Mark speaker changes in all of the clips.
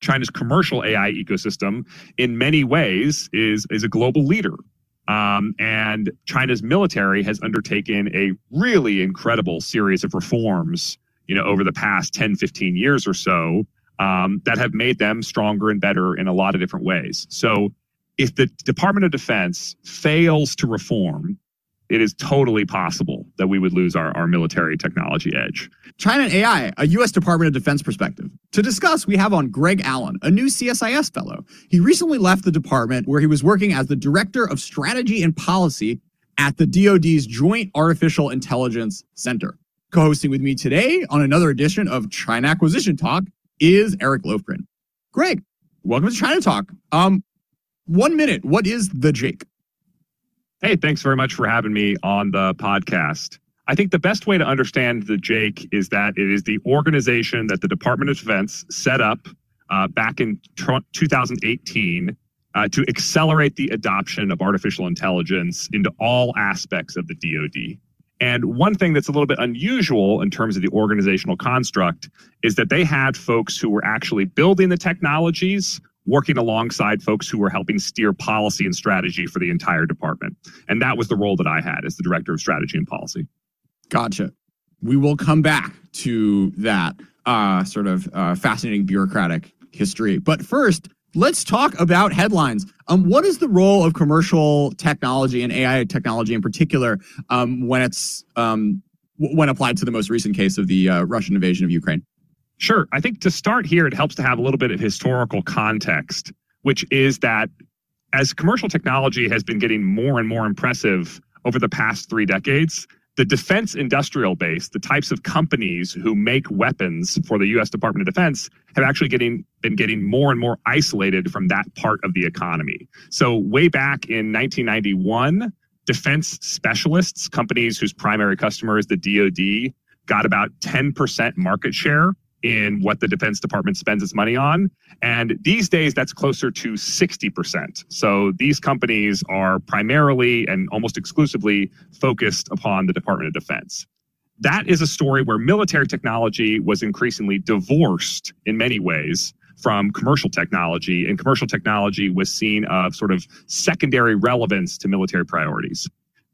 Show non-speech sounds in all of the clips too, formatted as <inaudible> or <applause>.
Speaker 1: China's commercial AI ecosystem, in many ways, is is a global leader. Um, and China's military has undertaken a really incredible series of reforms, you know, over the past 10, 15 years or so, um, that have made them stronger and better in a lot of different ways. So if the Department of Defense fails to reform, it is totally possible that we would lose our, our military technology edge.
Speaker 2: China and AI, a U.S. Department of Defense perspective. To discuss, we have on Greg Allen, a new CSIS fellow. He recently left the department where he was working as the Director of Strategy and Policy at the DoD's Joint Artificial Intelligence Center. Co hosting with me today on another edition of China Acquisition Talk is Eric Lofgren. Greg, welcome to China Talk. Um, one minute, what is the JAIC?
Speaker 1: Hey, thanks very much for having me on the podcast. I think the best way to understand the JAIC is that it is the organization that the Department of Defense set up uh, back in 2018 uh, to accelerate the adoption of artificial intelligence into all aspects of the DoD. And one thing that's a little bit unusual in terms of the organizational construct is that they had folks who were actually building the technologies working alongside folks who were helping steer policy and strategy for the entire department. And that was the role that I had as the director of strategy and policy.
Speaker 2: Gotcha. We will come back to that uh, sort of uh, fascinating bureaucratic history. But first, let's talk about headlines. Um, what is the role of commercial technology and AI technology in particular um, when it's um, when applied to the most recent case of the uh, Russian invasion of Ukraine?
Speaker 1: Sure. I think to start here, it helps to have a little bit of historical context, which is that as commercial technology has been getting more and more impressive over the past three decades, the defense industrial base, the types of companies who make weapons for the US Department of Defense, have actually getting been getting more and more isolated from that part of the economy. So way back in 1991, defense specialists, companies whose primary customer is the DoD, got about 10% market share in what the Defense Department spends its money on. And these days, that's closer to 60%. So these companies are primarily and almost exclusively focused upon the Department of Defense. That is a story where military technology was increasingly divorced in many ways from commercial technology, and commercial technology was seen of sort of secondary relevance to military priorities.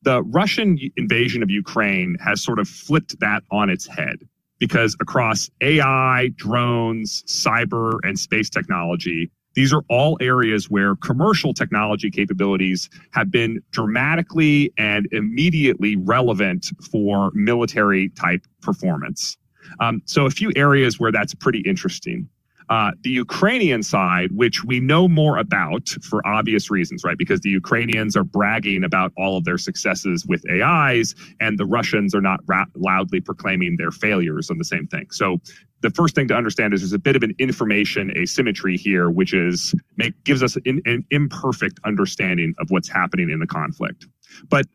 Speaker 1: The Russian invasion of Ukraine has sort of flipped that on its head because across AI, drones, cyber, and space technology, these are all areas where commercial technology capabilities have been dramatically and immediately relevant for military type performance. Um, so, a few areas where that's pretty interesting. Uh, the Ukrainian side, which we know more about for obvious reasons, right? Because the Ukrainians are bragging about all of their successes with AIs, and the Russians are not ra- loudly proclaiming their failures on the same thing. So the first thing to understand is there's a bit of an information asymmetry here, which is make, gives us an, an imperfect understanding of what's happening in the conflict. But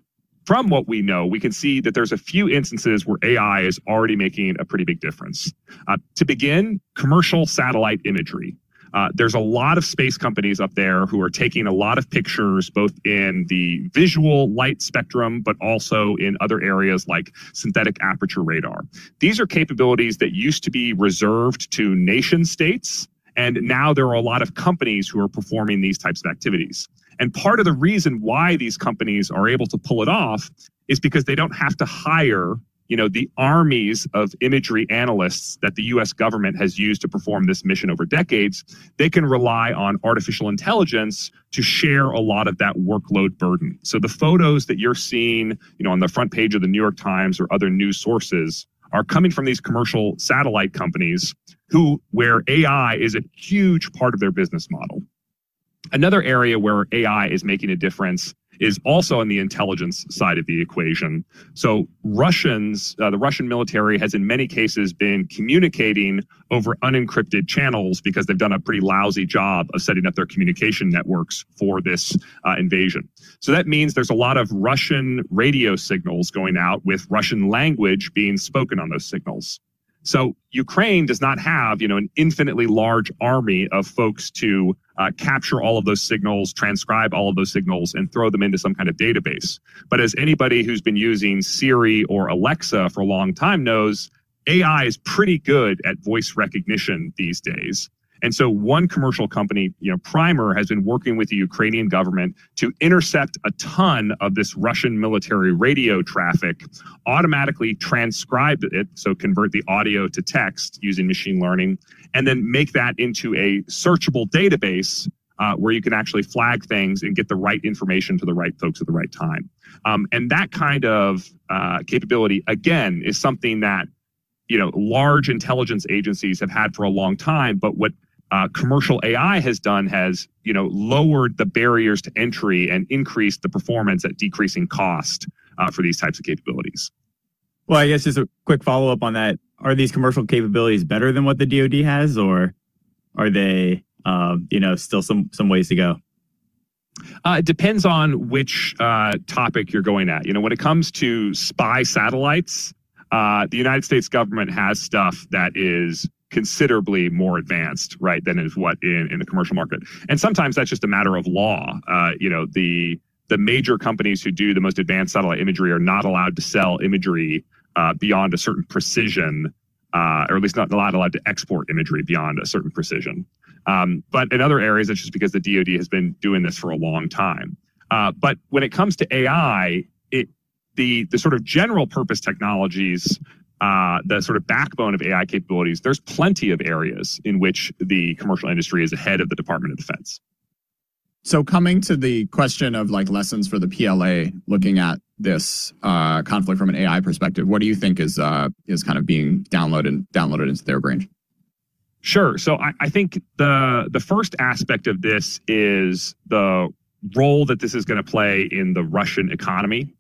Speaker 1: from what we know, we can see that there's a few instances where AI is already making a pretty big difference. Uh, to begin, commercial satellite imagery. Uh, there's a lot of space companies up there who are taking a lot of pictures, both in the visual light spectrum, but also in other areas like synthetic aperture radar. These are capabilities that used to be reserved to nation states. And now there are a lot of companies who are performing these types of activities. And part of the reason why these companies are able to pull it off is because they don't have to hire you know the armies of imagery analysts that the US government has used to perform this mission over decades. They can rely on artificial intelligence to share a lot of that workload burden. So the photos that you're seeing you know on the front page of the New York Times or other news sources are coming from these commercial satellite companies who where AI is a huge part of their business model Another area where AI is making a difference is also on the intelligence side of the equation. So, Russians, uh, the Russian military has in many cases been communicating over unencrypted channels because they've done a pretty lousy job of setting up their communication networks for this uh, invasion. So, that means there's a lot of Russian radio signals going out with Russian language being spoken on those signals. So Ukraine does not have, you know, an infinitely large army of folks to uh, capture all of those signals, transcribe all of those signals, and throw them into some kind of database. But as anybody who's been using Siri or Alexa for a long time knows, AI is pretty good at voice recognition these days. And so one commercial company, you know, Primer has been working with the Ukrainian government to intercept a ton of this Russian military radio traffic, automatically transcribe it, so convert the audio to text using machine learning, and then make that into a searchable database uh, where you can actually flag things and get the right information to the right folks at the right time. Um, and that kind of uh, capability, again, is something that you know large intelligence agencies have had for a long time. But what uh, commercial AI has done has you know lowered the barriers to entry and increased the performance at decreasing cost uh, for these types of capabilities.
Speaker 3: Well, I guess just a quick follow up on that: Are these commercial capabilities better than what the DoD has, or are they, uh, you know, still some some ways to go?
Speaker 1: Uh, it depends on which uh, topic you're going at. You know, when it comes to spy satellites, uh, the United States government has stuff that is considerably more advanced, right, than is what in, in the commercial market. And sometimes that's just a matter of law. Uh, you know, the the major companies who do the most advanced satellite imagery are not allowed to sell imagery uh, beyond a certain precision, uh, or at least not, not allowed to export imagery beyond a certain precision. Um, but in other areas, it's just because the DoD has been doing this for a long time. Uh, but when it comes to AI, it the the sort of general purpose technologies, uh, the sort of backbone of AI capabilities, there's plenty of areas in which the commercial industry is ahead of the Department of Defense.
Speaker 2: So coming to the question of like lessons for the PLA, looking at this uh, conflict from an AI perspective, what do you think is uh, is kind of being downloaded downloaded into their brain?
Speaker 1: Sure. So I, I think the the first aspect of this is the role that this is going to play in the Russian economy.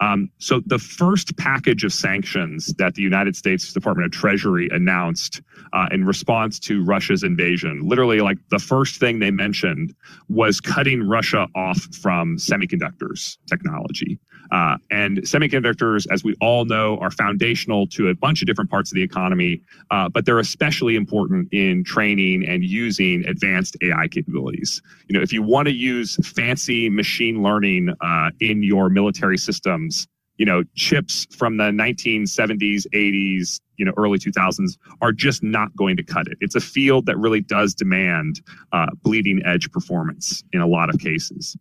Speaker 1: Um, so the first package of sanctions that the United States Department of Treasury announced uh, in response to Russia's invasion, literally like the first thing they mentioned was cutting Russia off from semiconductors technology. Uh, and semiconductors, as we all know, are foundational to a bunch of different parts of the economy, uh, but they're especially important in training and using advanced AI capabilities. You know, if you want to use fancy machine learning uh, in your military systems, you know, chips from the 1970s, 80s, you know, early 2000s are just not going to cut it. It's a field that really does demand uh, bleeding edge performance in a lot of cases.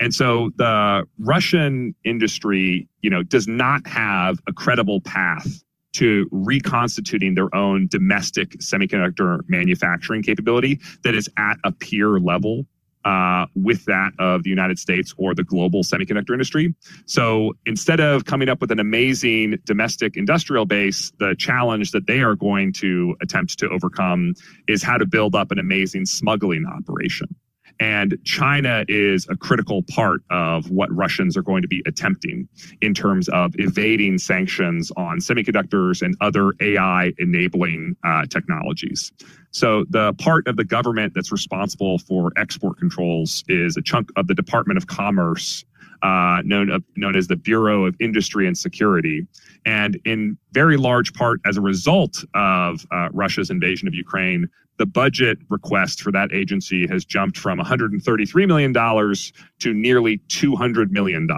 Speaker 1: And so the Russian industry, you know, does not have a credible path to reconstituting their own domestic semiconductor manufacturing capability that is at a peer level uh, with that of the United States or the global semiconductor industry. So instead of coming up with an amazing domestic industrial base, the challenge that they are going to attempt to overcome is how to build up an amazing smuggling operation. And China is a critical part of what Russians are going to be attempting in terms of evading sanctions on semiconductors and other AI enabling uh, technologies. So, the part of the government that's responsible for export controls is a chunk of the Department of Commerce. Uh, known, uh, known as the Bureau of Industry and Security. And in very large part, as a result of uh, Russia's invasion of Ukraine, the budget request for that agency has jumped from $133 million to nearly $200 million.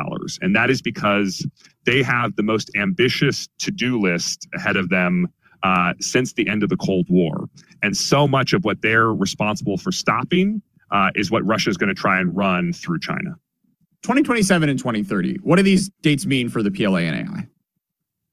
Speaker 1: And that is because they have the most ambitious to do list ahead of them uh, since the end of the Cold War. And so much of what they're responsible for stopping uh, is what Russia is going to try and run through China.
Speaker 2: 2027 and 2030. What do these dates mean for the PLA and AI?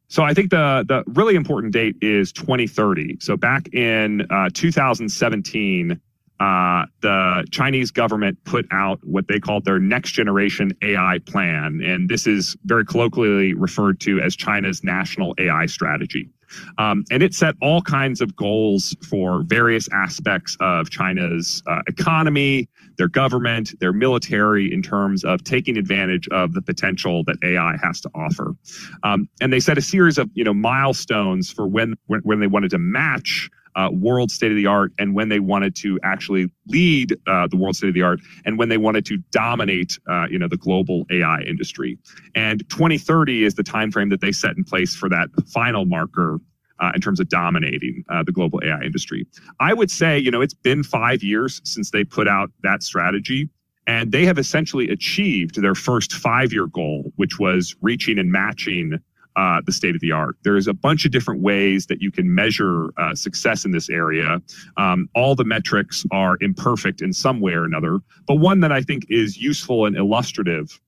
Speaker 1: So I think the the really important date is 2030. So back in uh, 2017, uh, the Chinese government put out what they called their next generation AI plan, and this is very colloquially referred to as China's national AI strategy. Um, and it set all kinds of goals for various aspects of China's uh, economy, their government, their military, in terms of taking advantage of the potential that AI has to offer. Um, and they set a series of you know milestones for when when, when they wanted to match uh, world state of the art and when they wanted to actually lead uh, the world state of the art and when they wanted to dominate uh, you know the global AI industry. And 2030 is the time frame that they set in place for that final marker uh, in terms of dominating uh, the global AI industry. I would say, you know, it's been five years since they put out that strategy, and they have essentially achieved their first five year goal, which was reaching and matching uh, the state of the art. There's a bunch of different ways that you can measure uh, success in this area. Um, all the metrics are imperfect in some way or another, but one that I think is useful and illustrative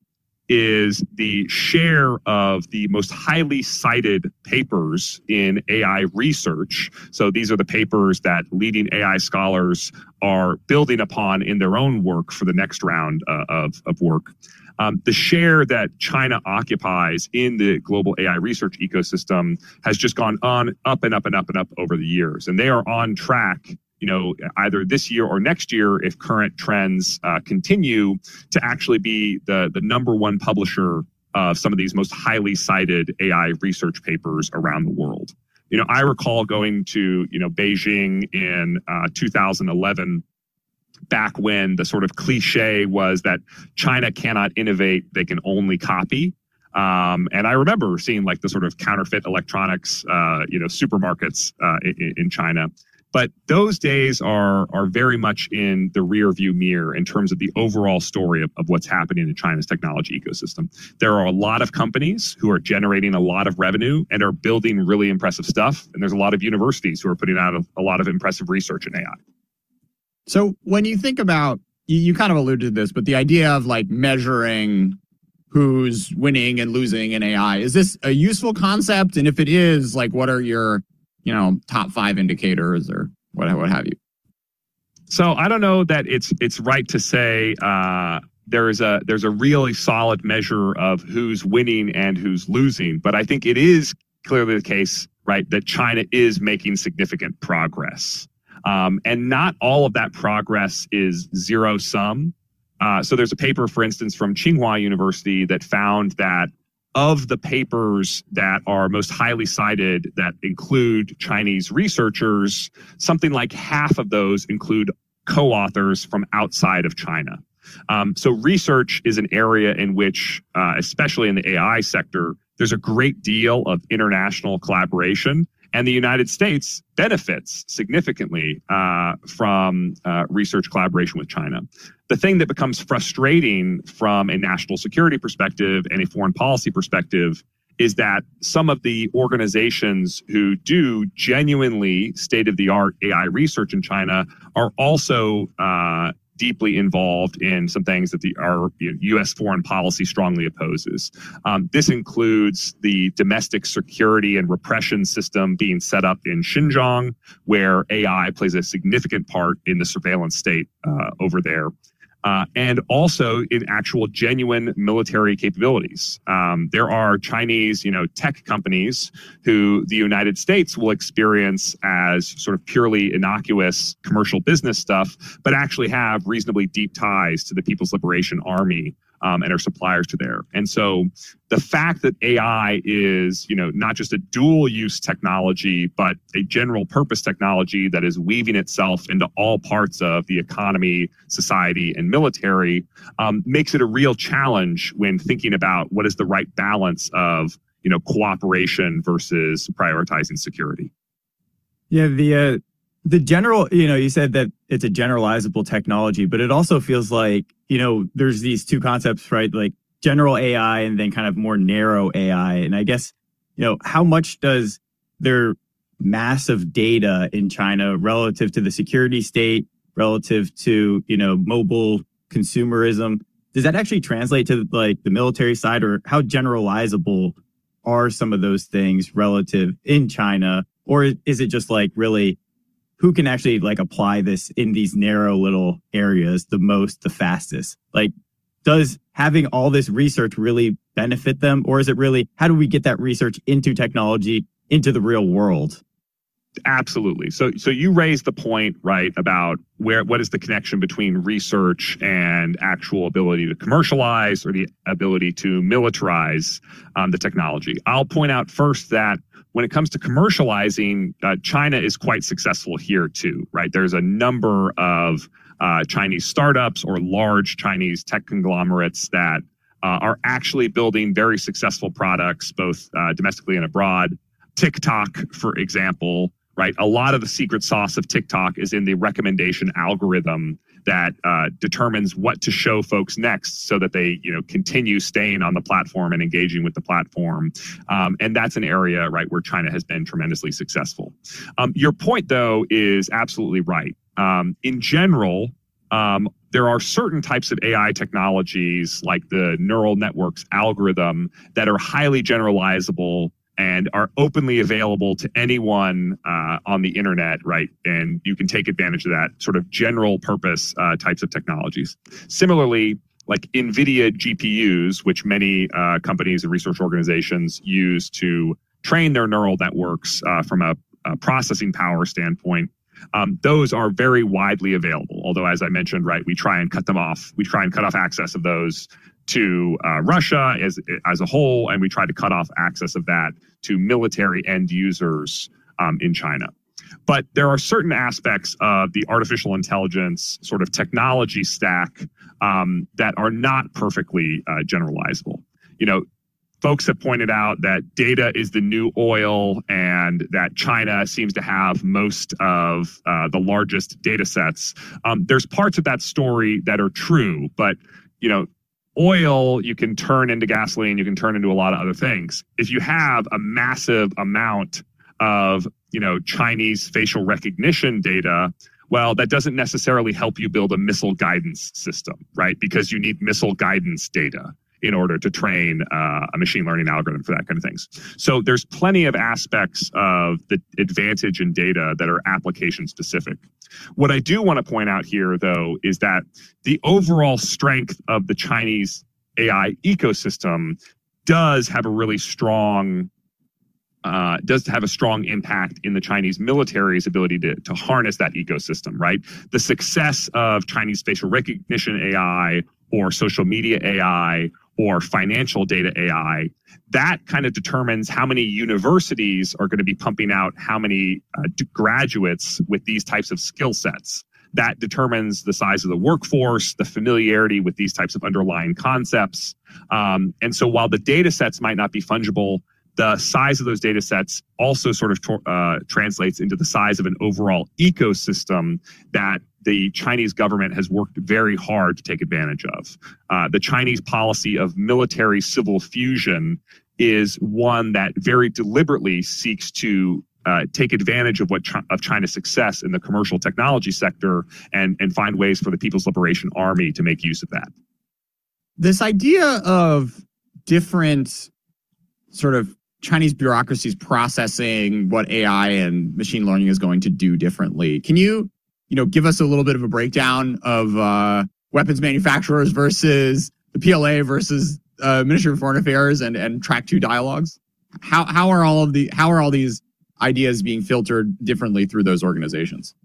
Speaker 1: is the share of the most highly cited papers in AI research. So these are the papers that leading AI scholars are building upon in their own work for the next round uh, of, of work. Um, the share that China occupies in the global AI research ecosystem has just gone on up and up and up and up over the years. And they are on track you know, either this year or next year, if current trends uh, continue, to actually be the the number one publisher of some of these most highly cited AI research papers around the world. You know, I recall going to you know Beijing in uh, 2011 back when the sort of cliche was that China cannot innovate, they can only copy. Um, and I remember seeing like the sort of counterfeit electronics, uh, you know, supermarkets uh, in, in, China. But those days are are very much in the rear view mirror in terms of the overall story of, of what's happening in China's technology ecosystem. There are a lot of companies who are generating a lot of revenue and are building really impressive stuff. And there's a lot of universities who are putting out a, a lot of impressive research in AI.
Speaker 2: So when you think about, you, you kind of alluded to this, but the idea of like measuring who's winning and losing in AI, is this a useful concept? And if it is, like, what are your, you know, top five indicators or what, what have you?
Speaker 1: So I don't know that it's it's right to say uh, there is a there's a really solid measure of who's winning and who's losing, but I think it is clearly the case, right, that China is making significant progress. Um, and not all of that progress is zero sum. Uh, so there's a paper, for instance, from Tsinghua University that found that of the papers that are most highly cited that include Chinese researchers, something like half of those include co authors from outside of China. Um, so, research is an area in which, uh, especially in the AI sector, there's a great deal of international collaboration. And the United States benefits significantly uh, from uh, research collaboration with China. The thing that becomes frustrating from a national security perspective and a foreign policy perspective is that some of the organizations who do genuinely state of the art AI research in China are also uh, deeply involved in some things that the our you know, U.S. foreign policy strongly opposes. Um, this includes the domestic security and repression system being set up in Xinjiang, where AI plays a significant part in the surveillance state uh, over there uh, and also in actual genuine military capabilities. Um, there are Chinese, you know, tech companies who the United States will experience as sort of purely innocuous commercial business stuff, but actually have reasonably deep ties to the People's Liberation Army um, and our suppliers to there. And so the fact that AI is, you know, not just a dual use technology, but a general purpose technology that is weaving itself into all parts of the economy, society, and military um, makes it a real challenge when thinking about what is the right balance of, you know, cooperation versus prioritizing security.
Speaker 3: Yeah, the uh, the general, you know, you said that it's a generalizable technology, but it also feels like, you know, there's these two concepts, right? Like general AI and then kind of more narrow AI. And I guess, you know, how much does their massive data in China relative to the security state, relative to, you know, mobile consumerism, does that actually translate to like the military side or how generalizable are some of those things relative in China? Or is it just like really who can actually like apply this in these narrow little areas the most, the fastest? Like, does having all this research really benefit them? Or is it really, how do we get that research into technology, into the real world?
Speaker 1: Absolutely. So, so you raised the point, right, about where what is the connection between research and actual ability to commercialize or the ability to militarize um, the technology. I'll point out first that when it comes to commercializing, uh, China is quite successful here too, right? There's a number of uh, Chinese startups or large Chinese tech conglomerates that uh, are actually building very successful products, both uh, domestically and abroad. TikTok, for example, right? A lot of the secret sauce of TikTok is in the recommendation algorithm that uh, determines what to show folks next so that they you know continue staying on the platform and engaging with the platform. Um, and that's an area right where china has been tremendously successful. Um, your point though is absolutely right. Um, in general um, there are certain types of AI technologies, like the neural networks algorithm, that are highly generalizable and are openly available to anyone uh, on the internet, right? And you can take advantage of that sort of general purpose uh, types of technologies. Similarly, like NVIDIA GPUs, which many uh, companies and research organizations use to train their neural networks uh, from a, a, processing power standpoint, um, those are very widely available. Although, as I mentioned, right, we try and cut them off. We try and cut off access of those to uh, Russia as as a whole, and we try to cut off access of that to military end users um, in China. But there are certain aspects of the artificial intelligence sort of technology stack um, that are not perfectly uh, generalizable. You know, folks have pointed out that data is the new oil and that China seems to have most of uh, the largest data sets. Um, there's parts of that story that are true, but you know, oil you can turn into gasoline you can turn into a lot of other things. If you have a massive amount of you know chinese facial recognition data well that doesn't necessarily help you build a missile guidance system right? Because you need missile guidance data in order to train uh, a machine learning algorithm for that kind of things. So there's plenty of aspects of the advantage in data that are application specific. What I do want to point out here, though, is that the overall strength of the Chinese AI ecosystem does have a really strong uh, does have a strong impact in the Chinese military's ability to, to harness that ecosystem, right? The success of Chinese facial recognition AI or social media AI or financial data AI, that kind of determines how many universities are going to be pumping out how many uh, graduates with these types of skill sets. That determines the size of the workforce, the familiarity with these types of underlying concepts. Um, and so while the data sets might not be fungible, the size of those data sets also sort of uh, translates into the size of an overall ecosystem that the Chinese government has worked very hard to take advantage of. Uh, the Chinese policy of military civil fusion is one that very deliberately seeks to uh, take advantage of what of China's success in the commercial technology sector and and find ways for the People's Liberation Army to make use of that.
Speaker 2: This idea of different sort of Chinese bureaucracies processing what AI and machine learning is going to do differently. Can you you know, give us a little bit of a breakdown of uh, weapons manufacturers versus the PLA versus uh, Ministry of Foreign Affairs and and Track Two dialogues? How how are all of the how are all these ideas being filtered differently through those organizations?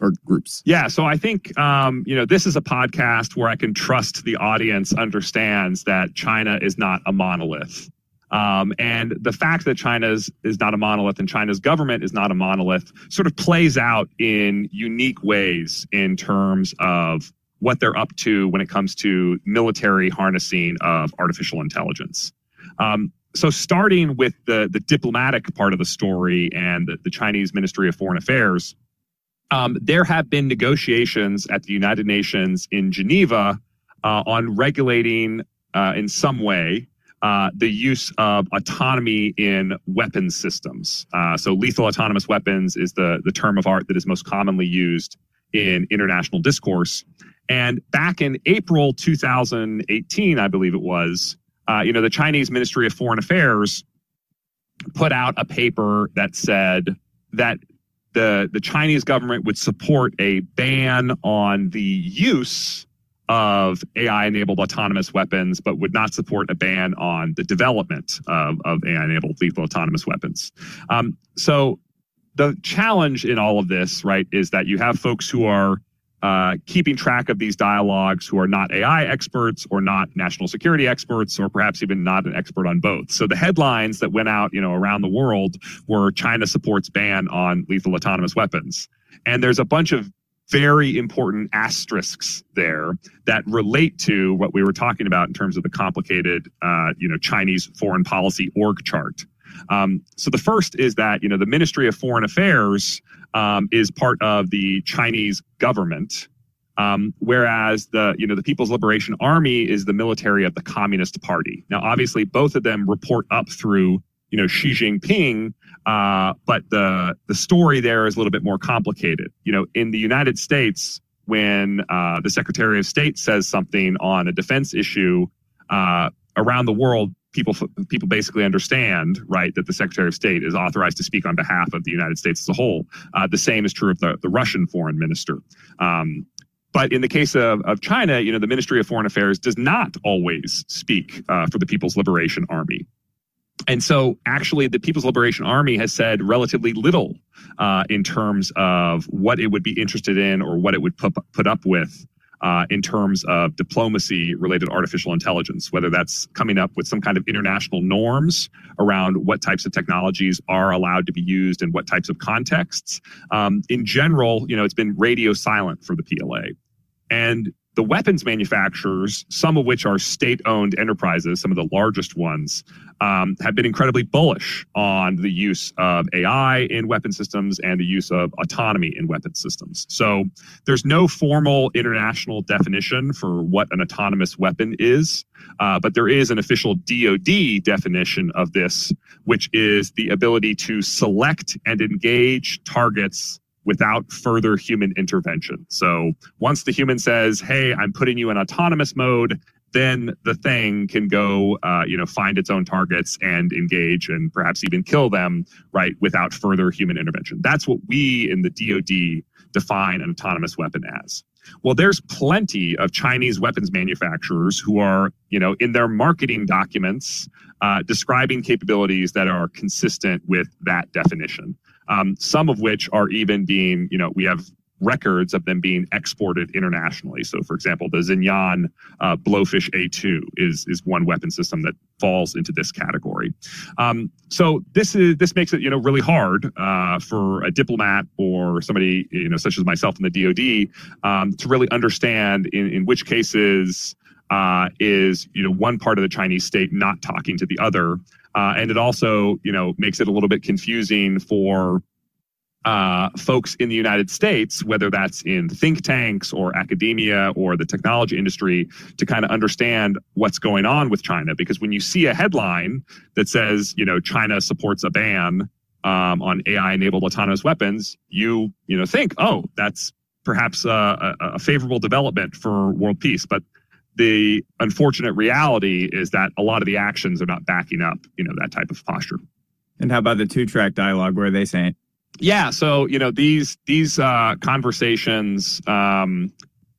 Speaker 2: or groups?
Speaker 1: Yeah, so I think um, you know this is a podcast where I can trust the audience understands that China is not a monolith. Um, and the fact that China is, not a monolith and China's government is not a monolith sort of plays out in unique ways in terms of what they're up to when it comes to military harnessing of artificial intelligence. Um, so, starting with the, the diplomatic part of the story and the, the Chinese Ministry of Foreign Affairs, um, there have been negotiations at the United Nations in Geneva uh, on regulating uh, in some way uh, the use of autonomy in weapons systems. Uh, so, lethal autonomous weapons is the, the term of art that is most commonly used in international discourse. And back in April 2018, I believe it was, uh, you know, the Chinese Ministry of Foreign Affairs put out a paper that said that the the Chinese government would support a ban on the use of AI enabled autonomous weapons, but would not support a ban on the development of, of AI enabled lethal autonomous weapons. Um, so the challenge in all of this, right, is that you have folks who are uh, keeping track of these dialogues who are not AI experts or not national security experts or perhaps even not an expert on both. So the headlines that went out, you know, around the world were China supports ban on lethal autonomous weapons. And there's a bunch of very important asterisks there that relate to what we were talking about in terms of the complicated, uh, you know, Chinese foreign policy org chart. Um, so the first is that you know the Ministry of Foreign Affairs um, is part of the Chinese government, um, whereas the you know the People's Liberation Army is the military of the Communist Party. Now, obviously, both of them report up through you know Xi Jinping, uh, but the the story there is a little bit more complicated. You know, in the United States, when uh, the Secretary of State says something on a defense issue uh, around the world, people people basically understand right that the Secretary of State is authorized to speak on behalf of the United States as a whole. Uh, the same is true of the, the Russian foreign minister. Um, but in the case of, of China, you know, the Ministry of Foreign Affairs does not always speak uh, for the People's Liberation Army. And so, actually, the People's Liberation Army has said relatively little uh, in terms of what it would be interested in or what it would put, put up with uh, in terms of diplomacy related artificial intelligence, whether that's coming up with some kind of international norms around what types of technologies are allowed to be used in what types of contexts. Um, in general, you know, it's been radio silent for the PLA. And the weapons manufacturers, some of which are state owned enterprises, some of the largest ones, um, have been incredibly bullish on the use of AI in weapon systems and the use of autonomy in weapon systems. So there's no formal international definition for what an autonomous weapon is, uh, but there is an official DoD definition of this, which is the ability to select and engage targets without further human intervention. So once the human says, "Hey, I'm putting you in autonomous mode," then the thing can go, uh, you know, find its own targets and engage and perhaps even kill them, right, without further human intervention. That's what we in the DoD define an autonomous weapon as. Well, there's plenty of Chinese weapons manufacturers who are, you know, in their marketing documents uh, describing capabilities that are consistent with that definition um, some of which are even being, you know, we have records of them being exported internationally. So, for example, the Ziyan uh, Blowfish A2 is is one weapon system that falls into this category. Um, so this is this makes it you know really hard uh, for a diplomat or somebody you know such as myself in the DoD um, to really understand in in which cases uh, is you know one part of the Chinese state not talking to the other. Uh, and it also, you know, makes it a little bit confusing for uh, folks in the United States, whether that's in think tanks or academia or the technology industry, to kind of understand what's going on with China. Because when you see a headline that says, you know, China supports a ban um, on AI-enabled autonomous weapons, you you know think, oh, that's perhaps a, a, favorable development for world peace. But the unfortunate reality is that a lot of the actions are not backing up, you know, that type of posture.
Speaker 3: And how about the two-track dialogue? Where are they saying?
Speaker 1: Yeah, so you know these these uh, conversations um,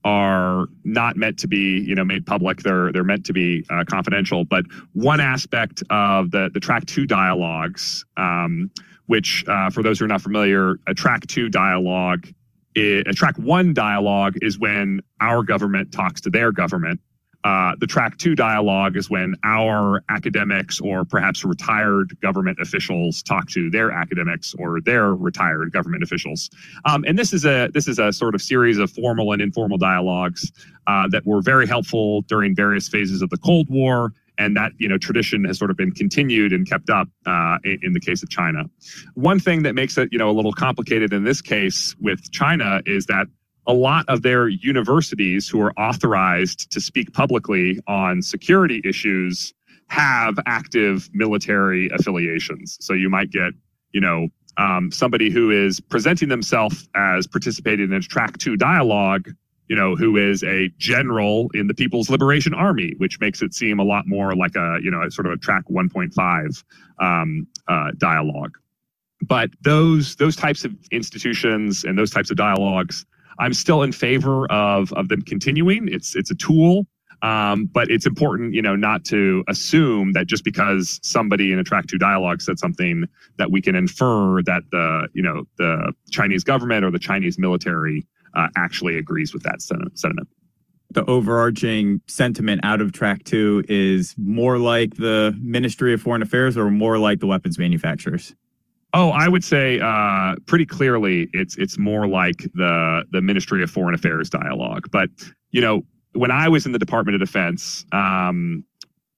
Speaker 1: are not meant to be you know made public. They're they're meant to be uh, confidential. But one aspect of the the track two dialogues, um, which uh, for those who are not familiar, a track two dialogue it, a track one dialogue is when our government talks to their government. Uh, the track two dialogue is when our academics or perhaps retired government officials talk to their academics or their retired government officials. Um, and this is a this is a sort of series of formal and informal dialogues uh, that were very helpful during various phases of the Cold War and that you know tradition has sort of been continued and kept up uh, in, the case of China. One thing that makes it you know a little complicated in this case with China is that a lot of their universities who are authorized to speak publicly on security issues have active military affiliations. So you might get you know um, somebody who is presenting themselves as participating in a track two dialogue you know, who is a general in the People's Liberation Army, which makes it seem a lot more like a, you know, a sort of a track 1.5 um, uh, dialogue. But those those types of institutions and those types of dialogues, I'm still in favor of of them continuing. It's it's a tool, um, but it's important, you know, not to assume that just because somebody in a track two dialogue said something that we can infer that the, you know, the Chinese government or the Chinese military uh, actually agrees with that sentiment.
Speaker 3: The overarching sentiment out of track two is more like the Ministry of Foreign Affairs or more like the weapons manufacturers?
Speaker 1: Oh, I would say uh, pretty clearly it's it's more like the the Ministry of Foreign Affairs dialogue. But you know, when I was in the Department of Defense, um,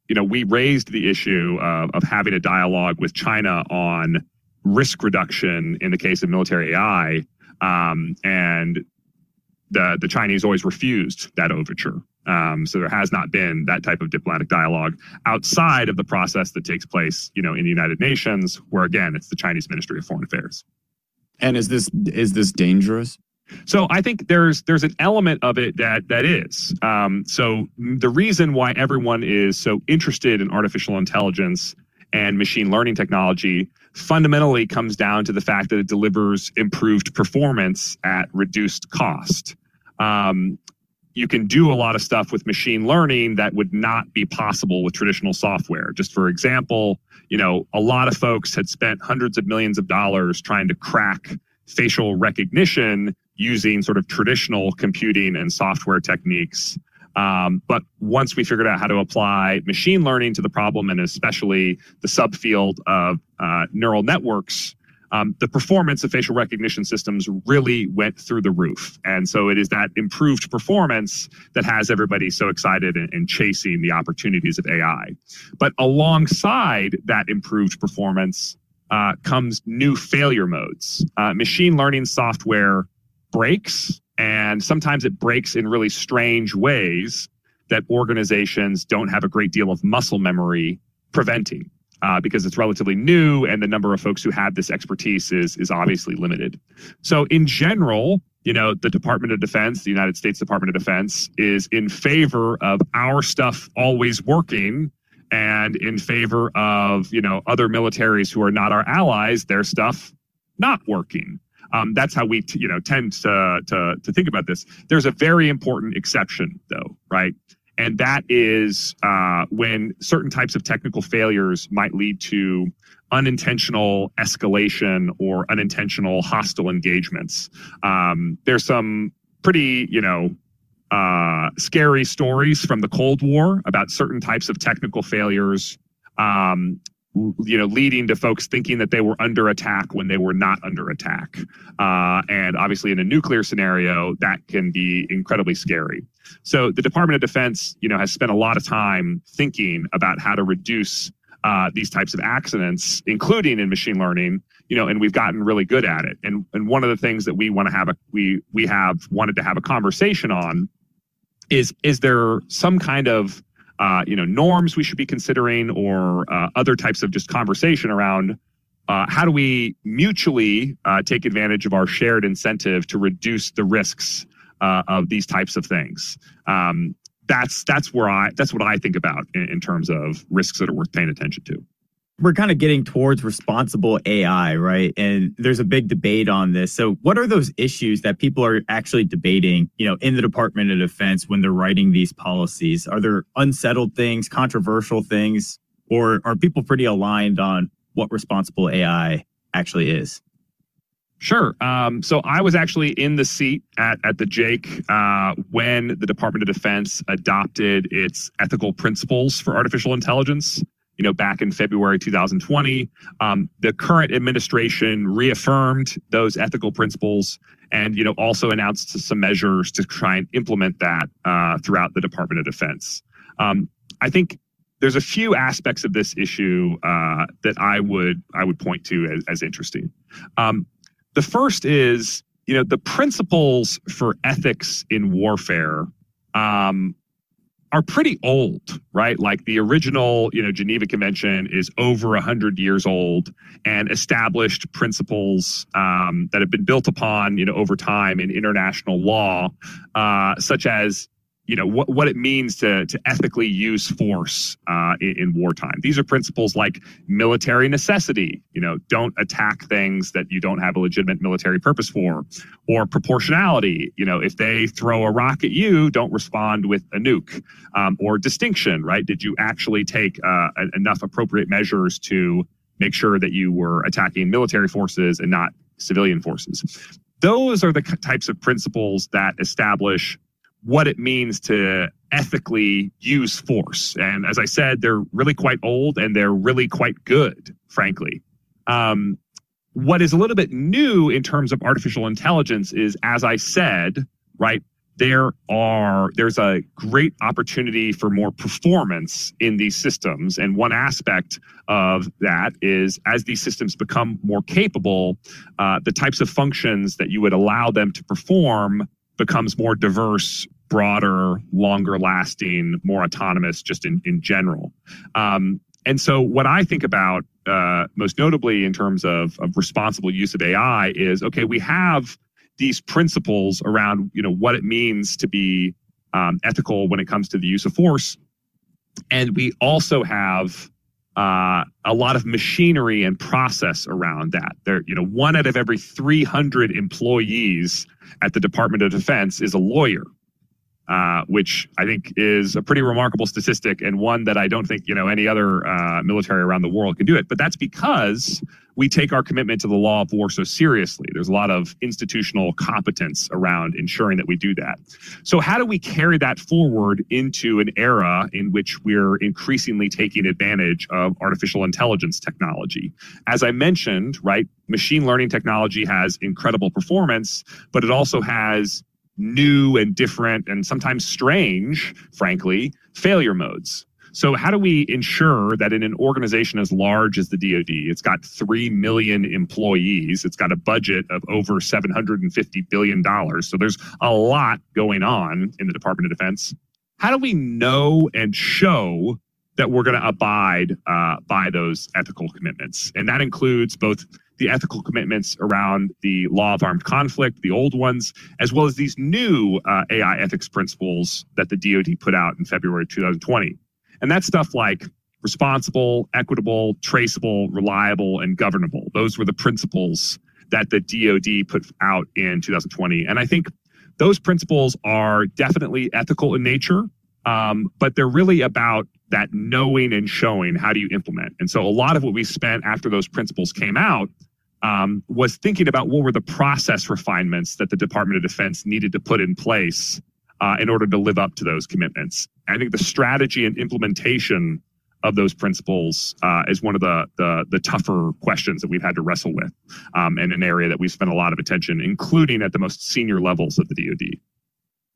Speaker 1: you know, we raised the issue of, of having a dialogue with China on risk reduction in the case of military AI, um, and the the Chinese always refused that overture. Um, so there has not been that type of diplomatic dialogue outside of the process that takes place, you know, in the United Nations, where again it's the Chinese Ministry of Foreign Affairs.
Speaker 2: And is this is this dangerous?
Speaker 1: So I think there's there's an element of it that that is. Um, so the reason why everyone is so interested in artificial intelligence and machine learning technology fundamentally comes down to the fact that it delivers improved performance at reduced cost. Um, you can do a lot of stuff with machine learning that would not be possible with traditional software. Just for example, you know, a lot of folks had spent hundreds of millions of dollars trying to crack facial recognition using sort of traditional computing and software techniques. Um, but once we figured out how to apply machine learning to the problem, and especially the subfield of uh, neural networks, um, the performance of facial recognition systems really went through the roof. And so it is that improved performance that has everybody so excited and, and chasing the opportunities of AI. But alongside that improved performance uh, comes new failure modes. Uh, machine learning software breaks and sometimes it breaks in really strange ways that organizations don't have a great deal of muscle memory preventing uh, because it's relatively new and the number of folks who have this expertise is, is obviously limited. So, in general, you know, the Department of Defense, the United States Department of Defense, is in favor of our stuff always working and in favor of, you know, other militaries who are not our allies, their stuff not working. Um, that's how we, t- you know, tend to, to to think about this. There's a very important exception, though, right? And that is uh, when certain types of technical failures might lead to unintentional escalation or unintentional hostile engagements. Um, there's some pretty, you know, uh, scary stories from the Cold War about certain types of technical failures um, you know, leading to folks thinking that they were under attack when they were not under attack. Uh, and obviously, in a nuclear scenario, that can be incredibly scary. So, the Department of Defense, you know, has spent a lot of time thinking about how to reduce uh, these types of accidents, including in machine learning. You know, and we've gotten really good at it. And and one of the things that we want to have a we we have wanted to have a conversation on is is there some kind of uh, you know norms we should be considering or uh, other types of just conversation around uh, how do we mutually uh, take advantage of our shared incentive to reduce the risks uh, of these types of things? Um, that's that's where i that's what i think about in, in terms of risks that are worth paying attention to
Speaker 3: we're kind of getting towards responsible AI, right? And there's a big debate on this. So, what are those issues that people are actually debating, you know, in the Department of Defense when they're writing these policies? Are there unsettled things, controversial things, or are people pretty aligned on what responsible AI actually is?
Speaker 1: Sure. Um, so I was actually in the seat at, at the JAIC uh, when the Department of Defense adopted its ethical principles for artificial intelligence you know, back in February 2020. Um, the current administration reaffirmed those ethical principles and, you know, also announced some measures to try and implement that uh, throughout the Department of Defense. Um, I think there's a few aspects of this issue uh, that I would I would point to as, as interesting. Um, the first is, you know, the principles for ethics in warfare um, are pretty old, right? Like the original, you know, Geneva Convention is over a hundred years old and established principles um, that have been built upon, you know, over time in international law, uh, such as you know what, what it means to to ethically use force uh, in, in, wartime. These are principles like military necessity. You know, don't attack things that you don't have a legitimate military purpose for, or proportionality. You know, if they throw a rock at you, don't respond with a nuke. Um, or distinction, right? Did you actually take uh, enough appropriate measures to make sure that you were attacking military forces and not civilian forces? Those are the types of principles that establish what it means to ethically use force. And as I said, they're really quite old and they're really quite good, frankly. Um, what is a little bit new in terms of artificial intelligence is, as I said, right, there are there's a great opportunity for more performance in these systems and one aspect of that is as these systems become more capable uh, the types of functions that you would allow them to perform becomes more diverse broader longer lasting more autonomous just in, in general. Um, and so what i think about uh, most notably in terms of, of responsible use of ai is okay we have these principles around you know what it means to be um, ethical when it comes to the use of force. And we also have uh, a lot of machinery and process around that. There you know one out of every 300 employees at the department of defense is a lawyer uh, which I think is a pretty remarkable statistic and one that I don't think you know any other uh, military around the world can do it. But that's because we take our commitment to the law of war so seriously. There's a lot of institutional competence around ensuring that we do that. So how do we carry that forward into an era in which we're increasingly taking advantage of artificial intelligence technology? As I mentioned, right, machine learning technology has incredible performance, but it also has new and different and sometimes strange, frankly, failure modes. So, how do we ensure that in an organization as large as the DoD, it's got 3 million employees, it's got a budget of over $750 billion. So, there's a lot going on in the Department of Defense. How do we know and show that we're going to abide uh, by those ethical commitments? And that includes both the ethical commitments around the law of armed conflict, the old ones, as well as these new uh, AI ethics principles that the DoD put out in February 2020. And that's stuff like responsible, equitable, traceable, reliable, and governable. Those were the principles that the DoD put out in 2020. And I think those principles are definitely ethical in nature, um, but they're really about that knowing and showing how do you implement. And so a lot of what we spent after those principles came out um, was thinking about what were the process refinements that the Department of Defense needed to put in place uh, in order to live up to those commitments. I think the strategy and implementation of those principles uh, is one of the, the, the tougher questions that we've had to wrestle with, um, and an area that we've spent a lot of attention, including at the most senior levels of the DoD.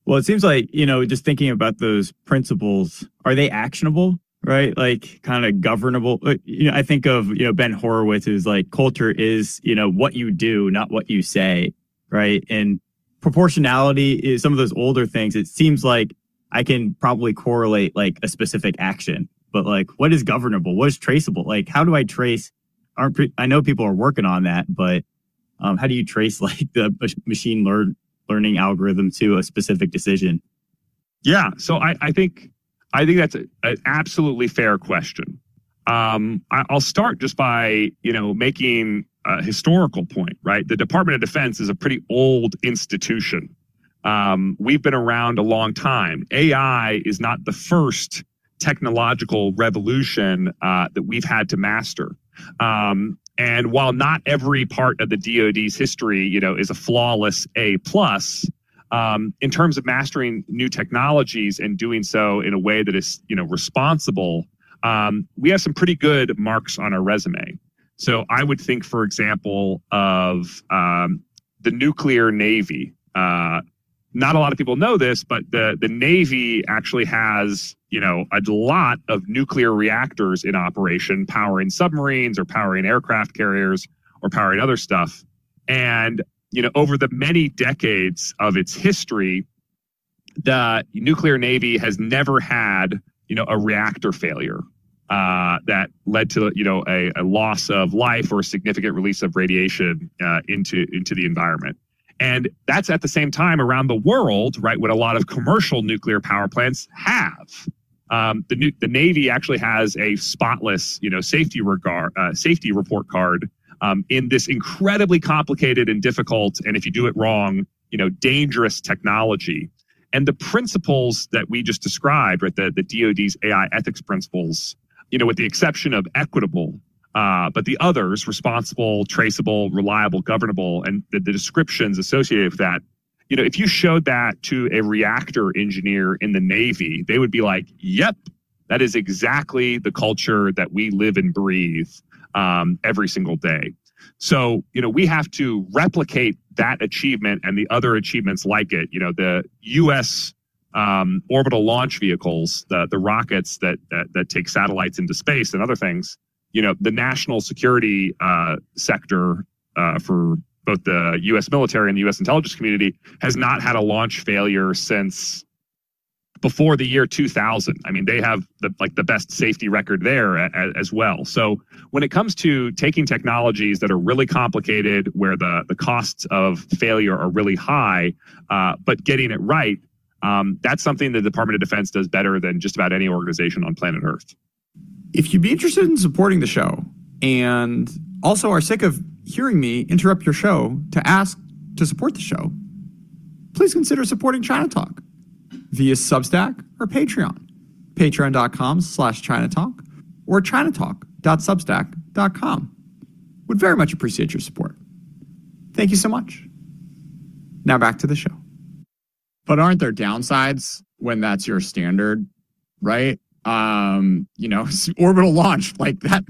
Speaker 3: Well, it seems like you know, just thinking about those principles, are they actionable? Right, like kind of governable. You know, I think of you know Ben Horowitz is like culture is you know what you do, not what you say. Right, and proportionality is some of those older things. It seems like I can probably correlate like a specific action, but like what is governable? What is traceable? Like how do I trace? Aren't I know people are working on that, but um, how do you trace <laughs> like the machine learn learning algorithm to a specific decision?
Speaker 1: Yeah, so I, I think I think that's an absolutely fair question. Um, I, I'll start just by you know making a historical point, right? The Department of Defense is a pretty old institution. Um, we've been around a long time. AI is not the first technological revolution uh, that we've had to master. Um, and while not every part of the DoD's history, you know, is a flawless A plus, um, in terms of mastering new technologies and doing so in a way that is, you know, responsible, um, we have some pretty good marks on our resume. So I would think, for example, of um, the nuclear navy. Uh, not a lot of people know this, but the the Navy actually has you know a lot of nuclear reactors in operation, powering submarines or powering aircraft carriers or powering other stuff. And you know over the many decades of its history, the nuclear navy has never had you know a reactor failure uh, that led to you know a, a, loss of life or significant release of radiation uh, into into the environment. And that's at the same time around the world, right? What a lot of commercial nuclear power plants have. Um, the the Navy actually has a spotless, you know, safety regard uh, safety report card um, in this incredibly complicated and difficult, and if you do it wrong, you know, dangerous technology. And the principles that we just described, right, the, the DoD's AI ethics principles, you know, with the exception of equitable. Uh, but the others, responsible, traceable, reliable, governable, and the, the descriptions associated with that, you know, if you showed that to a reactor engineer in the Navy, they would be like, yep, that is exactly the culture that we live and breathe um, every single day. So, you know, we have to replicate that achievement and the other achievements like it. You know, the U.S. Um, orbital launch vehicles, the the rockets that, that that take satellites into space and other things. You know, the national security uh, sector uh, for both the U.S. military and the U.S. intelligence community has not had a launch failure since before the year 2000. I mean, they have the like the best safety record there as, as, well. So when it comes to taking technologies that are really complicated, where the the costs of failure are really high, uh, but getting it right, um, that's something the Department of Defense does better than just about any organization on planet Earth.
Speaker 2: If you'd be interested in supporting the show and also are sick of hearing me interrupt your show to ask to support the show, please consider supporting China Talk via Substack or Patreon. Patreon.com slash Chinatotalk or Chinatalk.substack.com. Would very much appreciate your support. Thank you so much. Now back to the show. But aren't there downsides when that's your standard, right? Um, you know, <laughs> orbital launch like that.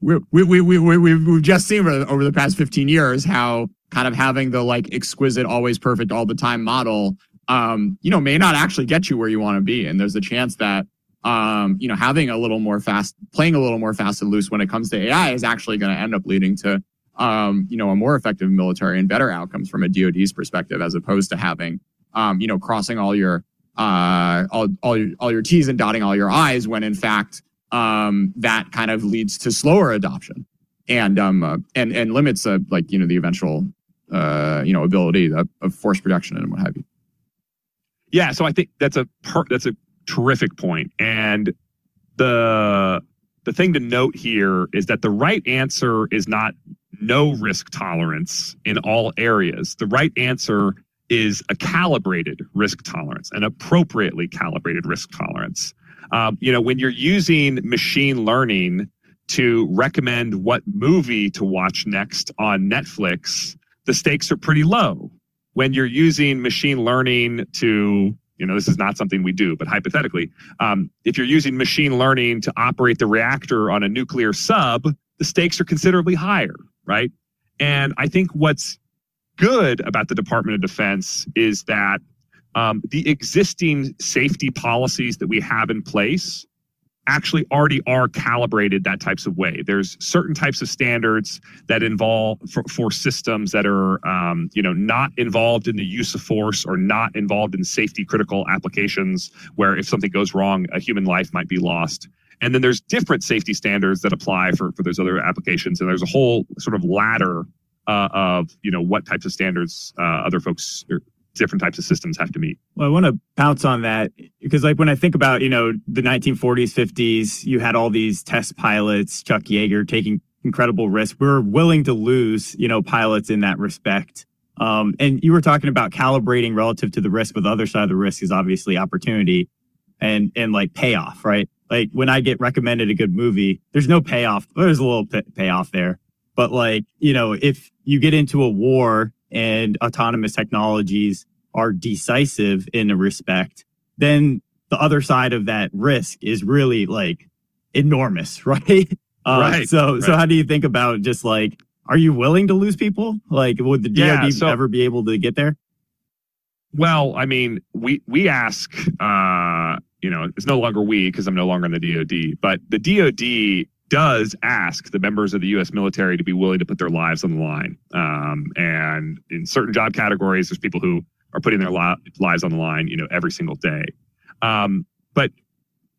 Speaker 2: We, we, we, we, we, we've just seen over the past 15 years how kind of having the like exquisite, always perfect all the time model um, you know, may not actually get you where you want to be. And there's a chance that, um, you know, having a little more fast, playing a little more fast and loose when it comes to AI is actually going to end up leading to, um, you know, a more effective military and better outcomes from a DoD's perspective, as opposed to having, um, you know, crossing all your, uh, all, all your, all your T's and dotting all your I's when in fact, um, that kind of leads to slower adoption and, um, uh, and, and limits, uh, like, you know, the eventual, uh, you know, ability of, of force production and what have you.
Speaker 1: Yeah, so I think that's a per, that's a terrific point, and the the thing to note here is that the right answer is not no risk tolerance in all areas. The right answer is a calibrated risk tolerance, an appropriately calibrated risk tolerance. Um, you know, when you're using machine learning to recommend what movie to watch next on Netflix, the stakes are pretty low when you're using machine learning to you know this is not something we do but hypothetically um, if you're using machine learning to operate the reactor on a nuclear sub the stakes are considerably higher right? And i think what's good about the department of defense is that um, the existing safety policies that we have in place actually already are calibrated that types of way. There's certain types of standards that involve for, for systems that are, um, you know, not involved in the use of force or not involved in safety critical applications where if something goes wrong, a human life might be lost. And then there's different safety standards that apply for, for those other applications. And there's a whole sort of ladder uh, of, you know, what types of standards uh, other folks different types of systems have to meet.
Speaker 3: Well, I want to bounce on that because, like, when I think about, you know, the 1940s, 50s, you had all these test pilots, Chuck Yeager taking incredible risks. We are willing to lose, you know, pilots in that respect. Um, and you were talking about calibrating relative to the risk, but the other side of the risk is obviously opportunity and and like payoff, right? Like when I get recommended a good movie, there's no payoff. There's a little payoff there, but like you know, if you get into a war and autonomous technologies are decisive in a respect, then the other side of that risk is really like enormous, <laughs> right? Uh, right. So, right. so how do you think about just like, are you willing to lose people? Like, would the DoD yeah, so, ever be able to get there?
Speaker 1: Well, I mean, we we ask, uh, you know, it's no longer we because I'm no longer in the DoD, but the DoD does ask the members of the U.S. military to be willing to put their lives on the line. Um, and in certain job categories, there's people who are putting their li- lives on the line, you know, every single day. Um, but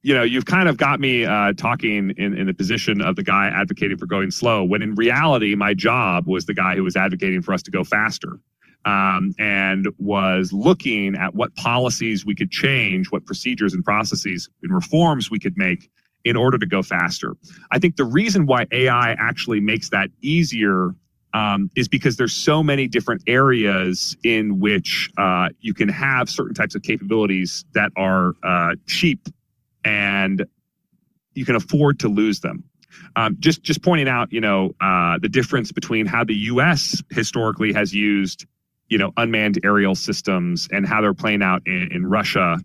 Speaker 1: you know, you've kind of got me uh, talking in, in the position of the guy advocating for going slow, when in reality, my job was the guy who was advocating for us to go faster. Um, and was looking at what policies we could change, what procedures and processes and reforms we could make in order to go faster. I think the reason why AI actually makes that easier um, is because there's so many different areas in which uh, you can have certain types of capabilities that are uh, cheap and you can afford to lose them. Um, just just pointing out, you know, uh, the difference between how the U.S. historically has used, you know, unmanned aerial systems and how they're playing out in, in Russia.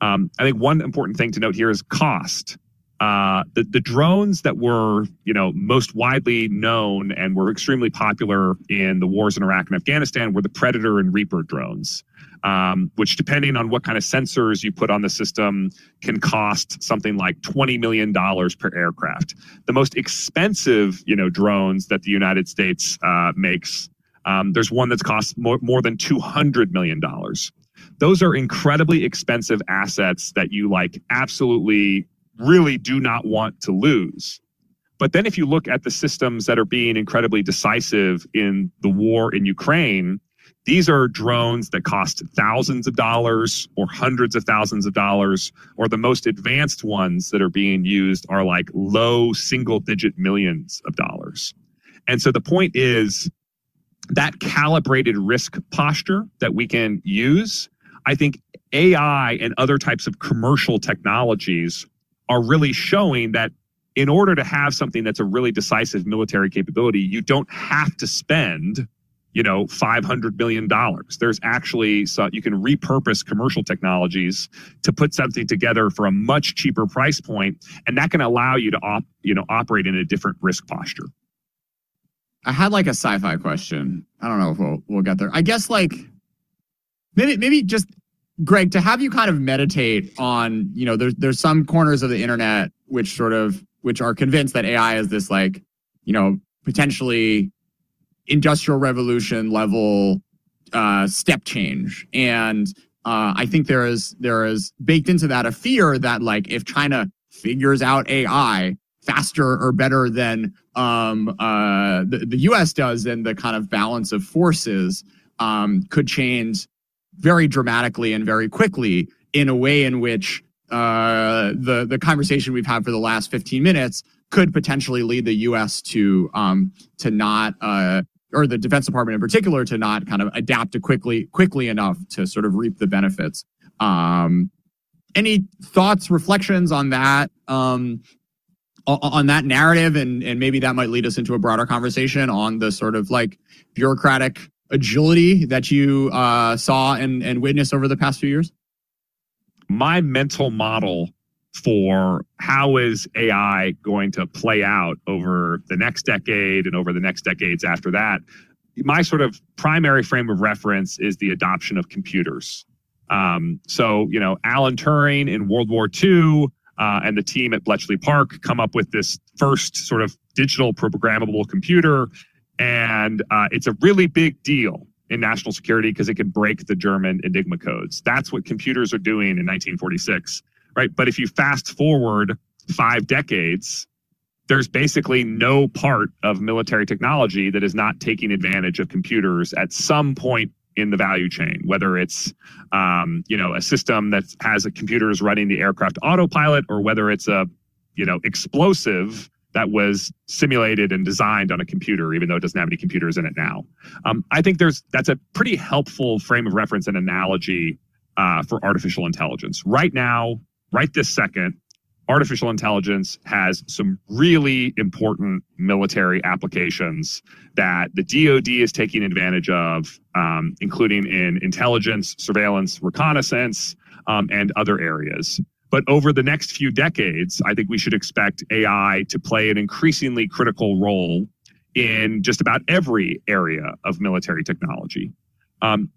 Speaker 1: Um, I think one important thing to note here is cost uh, the the drones that were you know most widely known and were extremely popular in the wars in Iraq and Afghanistan were the Predator and Reaper drones, um, which depending on what kind of sensors you put on the system can cost something like twenty million dollars per aircraft. The most expensive you know drones that the United States uh, makes. Um, there's one that's cost more, more than $200 million those are incredibly expensive assets that you like absolutely really do not want to lose. But then if you look at the systems that are being incredibly decisive in the war in Ukraine, these are drones that cost thousands of dollars or hundreds of thousands of dollars, or the most advanced ones that are being used are like low single digit millions of dollars. And so the point is that calibrated risk posture that we can use, I think AI and other types of commercial technologies are really showing that in order to have something that's a really decisive military capability, you don't have to spend, you know, five hundred billion dollars. There's actually so you can repurpose commercial technologies to put something together for a much cheaper price point, and that can allow you to op, you know, operate in a different risk posture.
Speaker 2: I had like a sci-fi question. I don't know if we'll we'll get there. I guess like maybe maybe just Greg, to have you kind of meditate on, you know, there's there's some corners of the internet which sort of which are convinced that AI is this like, you know, potentially industrial revolution level uh, step change, and uh, I think there is there is baked into that a fear that like if China figures out AI faster or better than um, uh, the, the U.S. does, then the kind of balance of forces um, could change very dramatically and very quickly in a way in which uh, the the conversation we've had for the last 15 minutes could potentially lead the U.S. to um, to not uh, or the Defense Department in particular to not kind of adapt quickly quickly enough to sort of reap the benefits. Um, any thoughts, reflections on that? Um, on that narrative and and maybe that might lead us into a broader conversation on the sort of like bureaucratic agility that you uh, saw and, and witnessed over the past few years?
Speaker 1: My mental model for how is AI going to play out over the next decade and over the next decades after that, my sort of primary frame of reference is the adoption of computers. Um, so, you know, Alan Turing in World War II uh, and the team at Bletchley Park come up with this first sort of digital programmable computer and uh, it's a really big deal in national security because it can break the German Enigma codes. That's what computers are doing in 1946, right? But if you fast forward five decades, there's basically no part of military technology that is not taking advantage of computers at some point in the value chain, whether it's um, you know a system that has a computers running the aircraft autopilot, or whether it's a you know explosive that was simulated and designed on a computer, even though it doesn't have any computers in it now. Um, I think there's that's a pretty helpful frame of reference and analogy uh, for artificial intelligence. Right now, right this second, artificial intelligence has some really important military applications that the DoD is taking advantage of, um, including in intelligence, surveillance, reconnaissance, um, and other areas. But over the next few decades, I think we should expect AI to play an increasingly critical role in just about every area of military technology. Um,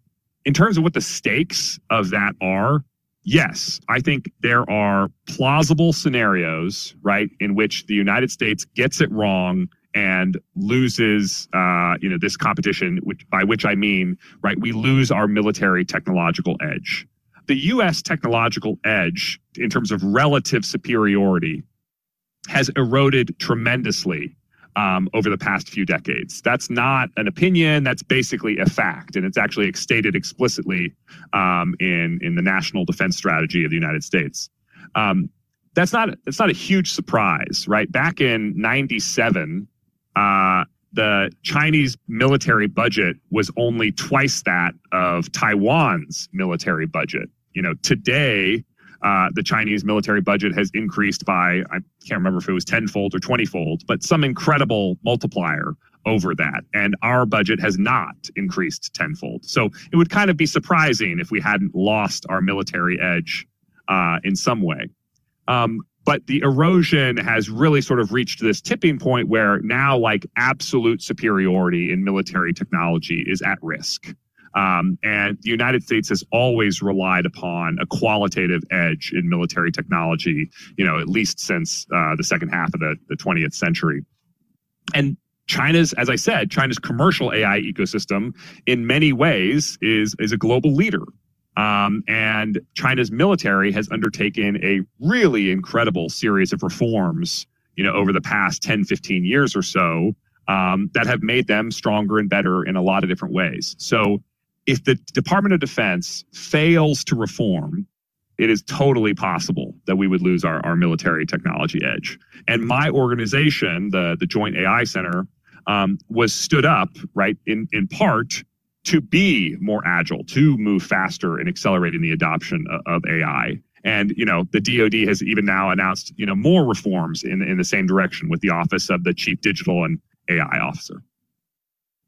Speaker 1: in terms of what the stakes of that are, yes, I think there are plausible scenarios, right, in which the United States gets it wrong and loses, uh, you know, this competition. Which, by which I mean, right, we lose our military technological edge the US technological edge in terms of relative superiority has eroded tremendously um, over the past few decades. That's not an opinion. That's basically a fact, and it's actually stated explicitly um, in in the National Defense Strategy of the United States. Um, that's not it's not a huge surprise, right? Back in '97, uh, the Chinese military budget was only twice that of Taiwan's military budget you know, today, uh, the Chinese military budget has increased by, I can't remember if it was tenfold or 20fold, but some incredible multiplier over that. And our budget has not increased tenfold. So it would kind of be surprising if we hadn't lost our military edge uh, in some way. Um, but the erosion has really sort of reached this tipping point where now like absolute superiority in military technology is at risk um, and the United States has always relied upon a qualitative edge in military technology, you know, at least since uh, the second half of the, the 20th century. And China's, as I said, China's commercial AI ecosystem in many ways is, is a global leader. Um, and China's military has undertaken a really incredible series of reforms, you know, over the past 10, 15 years or so um, that have made them stronger and better in a lot of different ways. So if the Department of Defense fails to reform, it is totally possible that we would lose our, our military technology edge. And my organization, the, the Joint AI Center, um, was stood up, right, in, in part to be more agile, to move faster in accelerating the adoption of, of AI. And you know, the DoD has even now announced you know more reforms in in the same direction with the Office of the Chief Digital and AI Officer.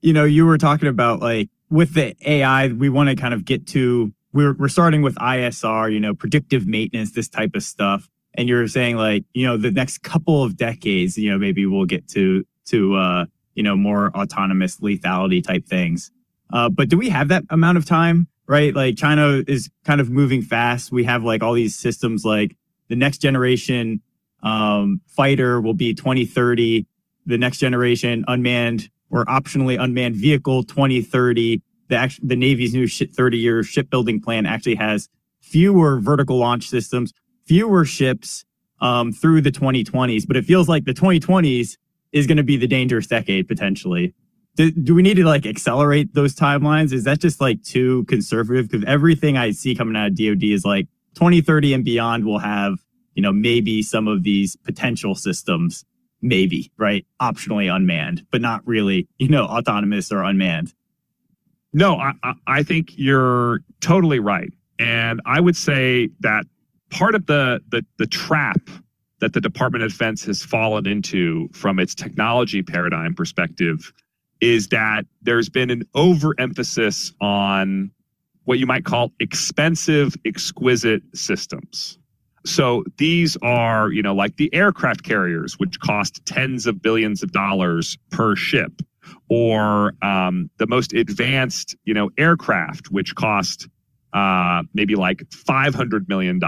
Speaker 3: You know, you were talking about like with the AI, we want to kind of get to we're we're starting with ISR, you know, predictive maintenance, this type of stuff. And you're saying like, you know, the next couple of decades, you know, maybe we'll get to to uh, you know, more autonomous lethality type things. Uh, but do we have that amount of time? Right? Like China is kind of moving fast. We have like all these systems like the next generation um, fighter will be 2030. The next generation unmanned or optionally unmanned vehicle 2030. The, the Navy's new 30 year shipbuilding plan actually has fewer vertical launch systems, fewer ships um, through the 2020s. But it feels like the 2020s is going to be the dangerous decade potentially. Do, do, we need to like accelerate those timelines? Is that just like too conservative? Because everything I see coming out of DoD is like 2030 and beyond will have, you know, maybe some of these potential systems maybe, right? Optionally unmanned, but not really, you know, autonomous or unmanned.
Speaker 1: No, I, I think you're totally right. And I would say that part of the, the, the trap that the Department of Defense has fallen into from its technology paradigm perspective is that there's been an overemphasis on what you might call expensive, exquisite systems. So these are, you know, like the aircraft carriers, which cost tens of billions of dollars per ship, or um, the most advanced, you know, aircraft, which cost uh, maybe like $500 million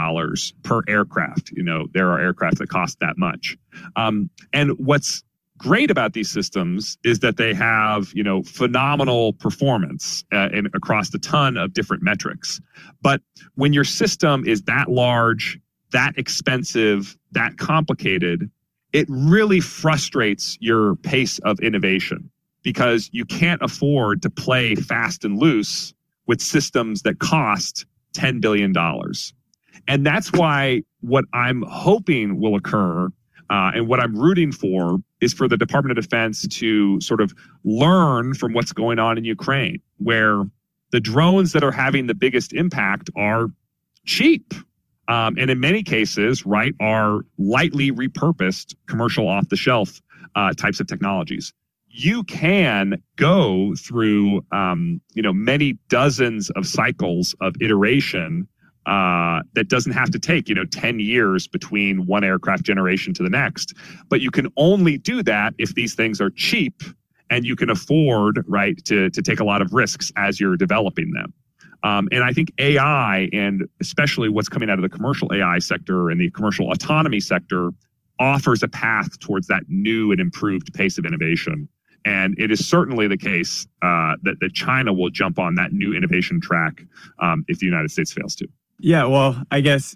Speaker 1: per aircraft. You know, there are aircraft that cost that much. Um, and what's great about these systems is that they have, you know, phenomenal performance uh, in, across a ton of different metrics. But when your system is that large that expensive, that complicated, it really frustrates your pace of innovation because you can't afford to play fast and loose with systems that cost $10 billion. And that's why what I'm hoping will occur uh, and what I'm rooting for is for the Department of Defense to sort of learn from what's going on in Ukraine, where the drones that are having the biggest impact are cheap um, and in many cases, right, are lightly repurposed commercial off the shelf uh, types of technologies. You can go through, um, you know, many dozens of cycles of iteration uh, that doesn't have to take, you know, 10 years between one aircraft generation to the next. But you can only do that if these things are cheap and you can afford, right, to, to take a lot of risks as you're developing them. Um, and I think AI, and especially what's coming out of the commercial AI sector and the commercial autonomy sector, offers a path towards that new and improved pace of innovation. And it is certainly the case uh, that, that China will jump on that new innovation track um, if the United States fails to.
Speaker 3: Yeah, well, I guess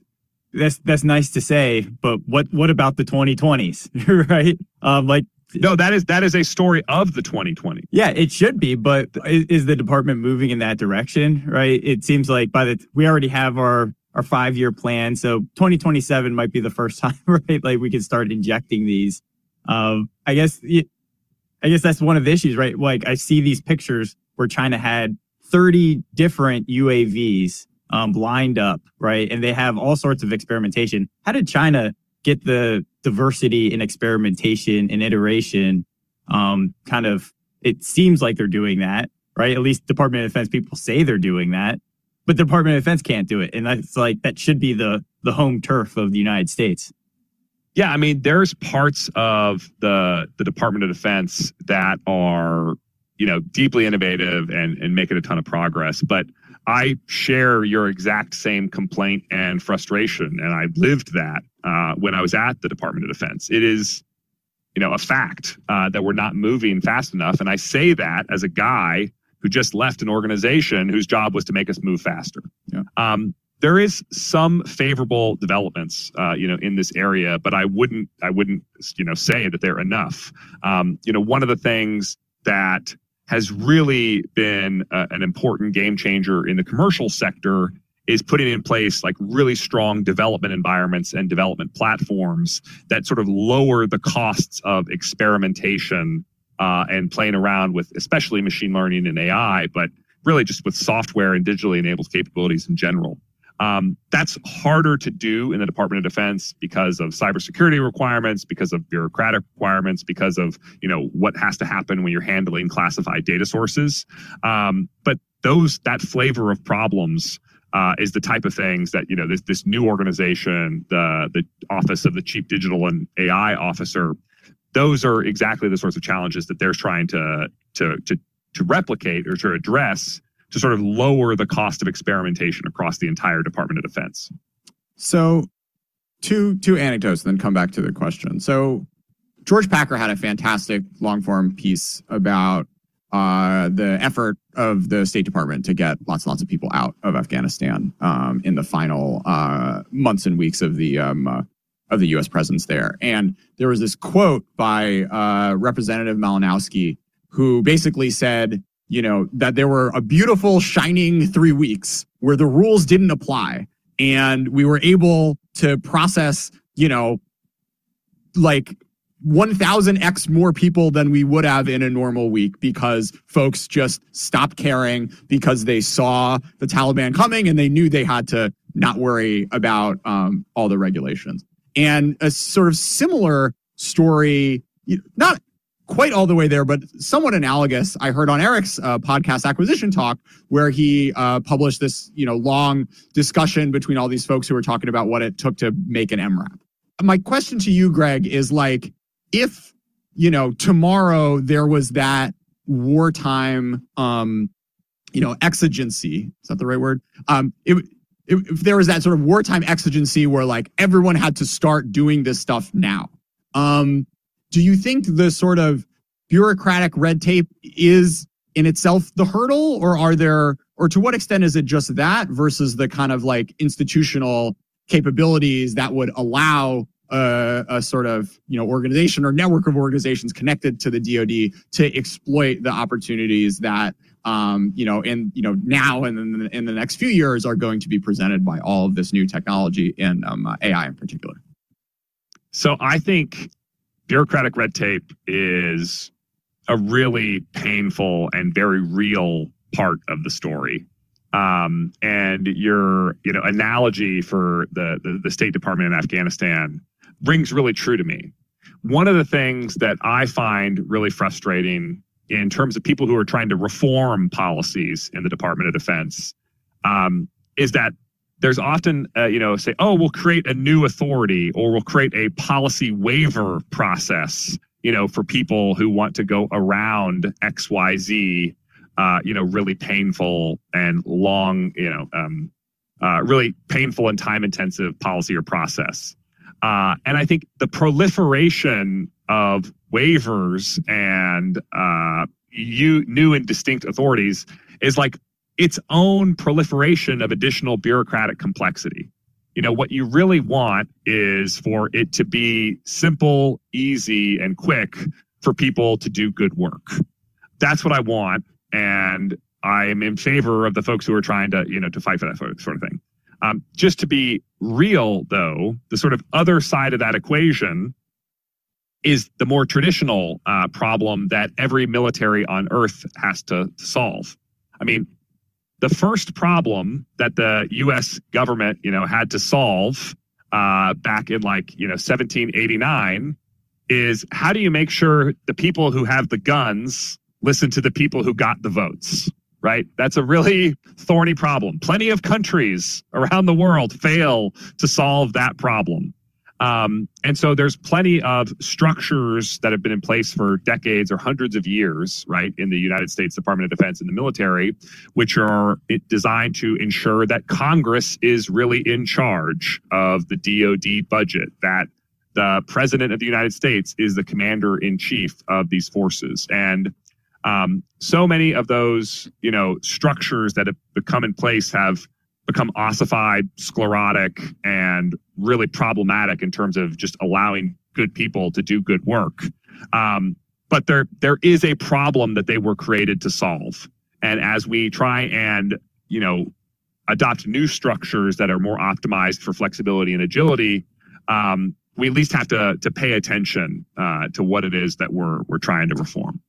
Speaker 3: that's that's nice to say, but what what about the 2020s, <laughs> right? Um, like
Speaker 1: no, that is that is a story of the 2020.
Speaker 3: Yeah, it should be, but is, is the department moving in that direction? Right? It seems like by the we already have our our five year plan, so 2027 might be the first <laughs> time, right? Like we can start injecting these. Um, I guess I guess that's one of the issues, right? Like I see these pictures where China had 30 different UAVs um, lined up, right? And they have all sorts of experimentation. How did China get the diversity and experimentation and iteration um, kind of it seems like they're doing that right at least department of defense people say they're doing that but the department of defense can't do it and that's like that should be the the home turf of the united states
Speaker 1: Yeah, I mean, there's parts of the the Department of Defense that are, you know, deeply innovative and and making a ton of progress. But I share your exact same complaint and frustration, and I lived that uh, when I was at the Department of Defense. It is, you know, a fact uh, that we're not moving fast enough, and I say that as a guy who just left an organization whose job was to make us move faster.
Speaker 2: Yeah.
Speaker 1: Um, there is some favorable developments, uh, you know, in this area, but I wouldn't, I wouldn't, you know, say that they're enough. Um, you know, one of the things that has really been uh, an important game changer in the commercial sector is putting in place like really strong development environments and development platforms that sort of lower the costs of experimentation uh, and playing around with especially machine learning and AI, but really just with software and digitally enabled capabilities in general. Um, that's harder to do in the Department of Defense because of cybersecurity requirements, because of bureaucratic requirements, because of you know what has to happen when you're handling classified data sources. Um, but those that flavor of problems uh, is the type of things that you know this this new organization, the the Office of the Chief Digital and AI Officer, those are exactly the sorts of challenges that they're trying to to to to replicate or to address to sort of lower the cost of experimentation across the entire Department of Defense.
Speaker 2: So, two two anecdotes, then come back to the question. So, George Packer had a fantastic long form piece about uh, the effort of the State Department to get lots and lots of people out of Afghanistan um, in the final uh, months and weeks of the um, uh, of the U.S. presence there. And there was this quote by uh, Representative Malinowski who basically said, you know, that there were a beautiful, shining three weeks where the rules didn't apply. And we were able to process, you know, like 1000x more people than we would have in a normal week because folks just stopped caring because they saw the Taliban coming and they knew they had to not worry about um, all the regulations. And a sort of similar story, not quite all the way there, but somewhat analogous. I heard on Eric's uh, podcast, Acquisition Talk, where he uh, published this, you know, long discussion between all these folks who were talking about what it took to make an MRAP. My question to you, Greg, is like, if you know tomorrow there was that wartime, um, you know, exigency. Is that the right word? Um, it, if there was that sort of wartime exigency where like everyone had to start doing this stuff now. Um, do you think the sort of bureaucratic red tape is in itself the hurdle or are there or to what extent is it just that versus the kind of like institutional capabilities that would allow a, a, sort of you know organization or network of organizations connected to the DoD to exploit the opportunities that um, you know in you know now and in, in the next few years are going to be presented by all of this new technology and um, AI in particular.
Speaker 1: So I think bureaucratic red tape is a really painful and very real part of the story. Um, and your you know analogy for the, the, the State Department in Afghanistan rings really true to me. One of the things that I find really frustrating in terms of people who are trying to reform policies in the Department of Defense um, is that there's often, uh, you know, say, oh, we'll create a new authority or we'll create a policy waiver process, you know, for people who want to go around X, Y, Z, uh, you know, really painful and long, you know, um, uh, really painful and time intensive policy or process. Uh, and I think the proliferation of waivers and uh, you, new and distinct authorities is like its own proliferation of additional bureaucratic complexity. You know, what you really want is for it to be simple, easy, and quick for people to do good work. That's what I want. And I am in favor of the folks who are trying to, you know, to fight for that sort of thing. Um, just to be real, though, the sort of other side of that equation is the more traditional uh, problem that every military on Earth has to solve. I mean, the first problem that the U.S. government, you know, had to solve uh, back in like you know 1789 is how do you make sure the people who have the guns listen to the people who got the votes? Right. That's a really thorny problem. Plenty of countries around the world fail to solve that problem. Um, and so there's plenty of structures that have been in place for decades or hundreds of years, right, in the United States Department of Defense and the military, which are designed to ensure that Congress is really in charge of the DoD budget, that the president of the United States is the commander in chief of these forces. And um, so many of those, you know, structures that have become in place have become ossified, sclerotic, and really problematic in terms of just allowing good people to do good work. Um, but there there is a problem that they were created to solve. And as we try and you know adopt new structures that are more optimized for flexibility and agility, um, we at least have to to pay attention uh, to what it is that we're we're trying to reform.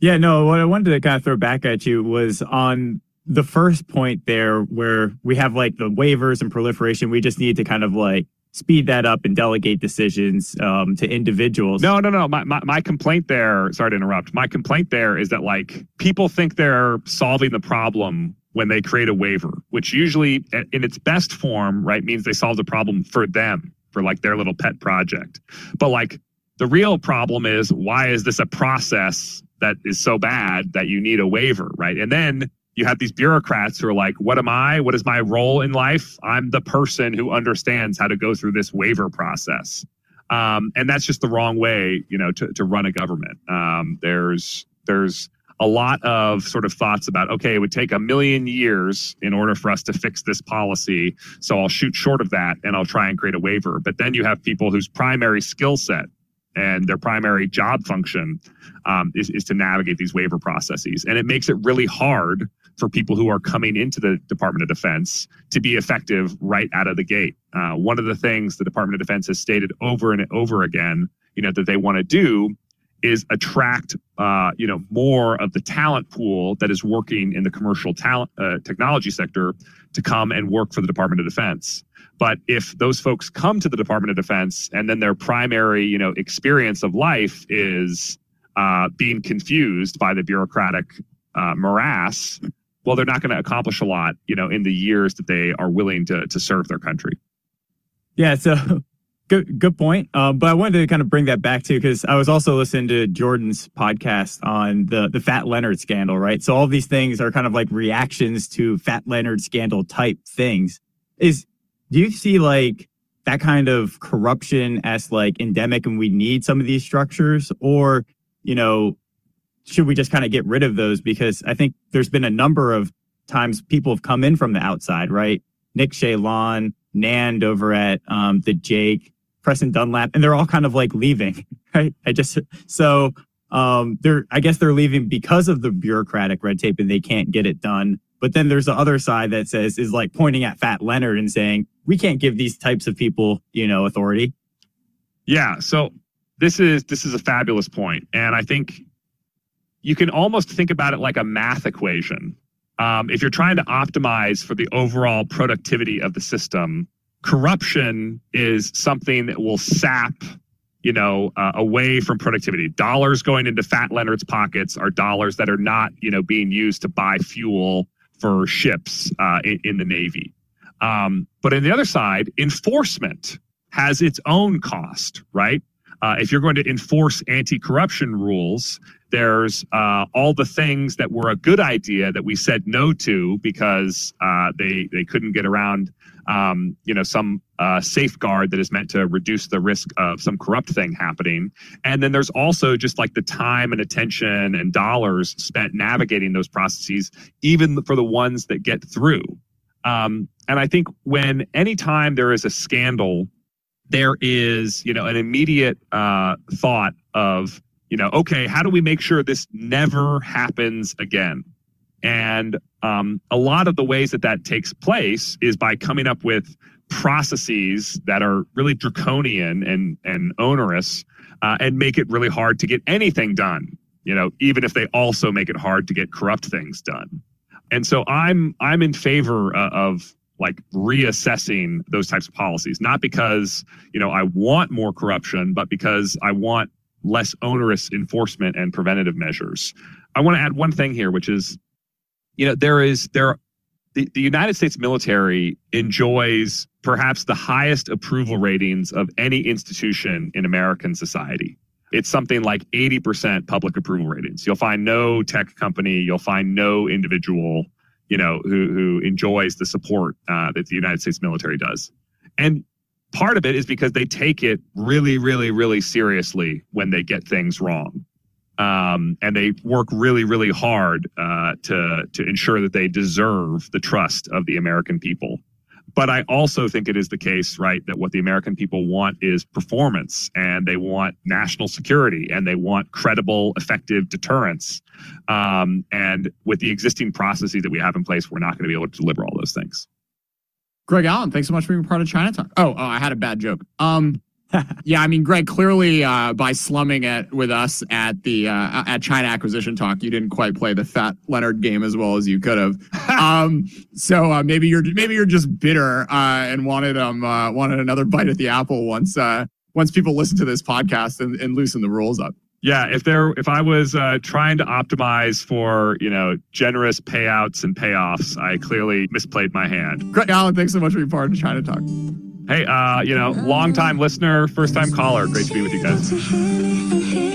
Speaker 3: Yeah, no, what I wanted to kind of throw back at you was on the first point there where we have like the waivers and proliferation, we just need to kind of like speed that up and delegate decisions um, to individuals.
Speaker 1: No, no, no. My, my, my complaint there, sorry to interrupt. My complaint there is that like people think they're solving the problem when they create a waiver, which usually in its best form, right, means they solve the problem for them, for like their little pet project. But like the real problem is why is this a process that is so bad that you need a waiver, right? And then you have these bureaucrats who are like, what am I? What is my role in life? I'm the person who understands how to go through this waiver process. Um, and that's just the wrong way, you know, to, to run a government. Um, there's, there's a lot of sort of thoughts about, okay, it would take a million years in order for us to fix this policy. So I'll shoot short of that and I'll try and create a waiver. But then you have people whose primary skill set and their primary job function um, is, is to navigate these waiver processes. And it makes it really hard for people who are coming into the Department of Defense to be effective right out of the gate. Uh, one of the things the Department of Defense has stated over and over again, you know, that they want to do is attract, uh, you know, more of the talent pool that is working in the commercial talent uh, technology sector to come and work for the Department of Defense. But if those folks come to the Department of Defense and then their primary, you know, experience of life is uh, being confused by the bureaucratic uh, morass, well, they're not going to accomplish a lot, you know, in the years that they are willing to to serve their country.
Speaker 3: Yeah. So <laughs> good good point. Uh, but I wanted to kind of bring that back to because I was also listening to Jordan's podcast on the the Fat Leonard scandal, right? So all these things are kind of like reactions to Fat Leonard scandal type things. Is do you see like that kind of corruption as like endemic and we need some of these structures or you know should we just kind of get rid of those because i think there's been a number of times people have come in from the outside right nick Chaillan, nand over at um, the JAIC preston dunlap and they're all kind of like leaving <laughs> right i just so um, they're i guess they're leaving because of the bureaucratic red tape and they can't get it done but then there's the other side that says is like pointing at Fat Leonard and saying we can't give these types of people, you know, authority.
Speaker 1: Yeah. So this is this is a fabulous point, and I think you can almost think about it like a math equation. Um, if you're trying to optimize for the overall productivity of the system, corruption is something that will sap you know, uh, away from productivity. Dollars going into Fat Leonard's pockets are dollars that are not, you know, being used to buy fuel for ships uh, in, in, the Navy. Um, but on the other side, enforcement has its own cost, right? Uh, if you're going to enforce anti corruption rules, there's uh, all the things that were a good idea that we said no to because uh, they, they couldn't get around um, you know, some uh, safeguard that is meant to reduce the risk of some corrupt thing happening. And then there's also just like the time and attention and dollars spent navigating those processes, even for the ones that get through. Um, and I think when anytime there is a scandal, there is, you know, an immediate uh, thought of, you know, okay, how do we make sure this never happens again? And um, a lot of the ways that that takes place is by coming up with processes that are really draconian and and onerous uh, and make it really hard to get anything done you know even if they also make it hard to get corrupt things done and so i'm i'm in favor uh, of like reassessing those types of policies not because you know i want more corruption but because i want less onerous enforcement and preventative measures i want to add one thing here which is you know, there is there the, the United States military enjoys perhaps the highest approval ratings of any institution in American society. It's something like 80% public approval ratings. You'll find no tech company, you'll find no individual, you know, who, who enjoys the support uh, that the United States military does. And part of it is because they take it really, really, really seriously when they get things wrong. Um, and they work really, really hard uh, to to ensure that they deserve the trust of the American people. But I also think it is the case, right, that what the American people want is performance and they want national security and they want credible, effective deterrence. Um, and with the existing processes that we have in place, we're not going to be able to deliver all those things.
Speaker 2: Greg Allen, thanks so much for being part of China Talk. Oh, oh I had a bad joke. Um, <laughs> yeah, I mean, Greg, clearly uh, by slumming it with us at the uh, at China Acquisition Talk, you didn't quite play the Fat Leonard game as well as you could have. <laughs> um, so uh, maybe you're maybe you're just bitter uh, and wanted um uh, wanted another bite at the apple once uh, once people listen to this podcast and, and loosen the rules up.
Speaker 1: Yeah, if there if I was trying to optimize for you know generous payouts and payoffs, I clearly misplayed my hand.
Speaker 2: Greg Allen, thanks so much for being part of China Talk.
Speaker 1: Hey, uh, you know, long time listener, first time caller. Great to be with you guys.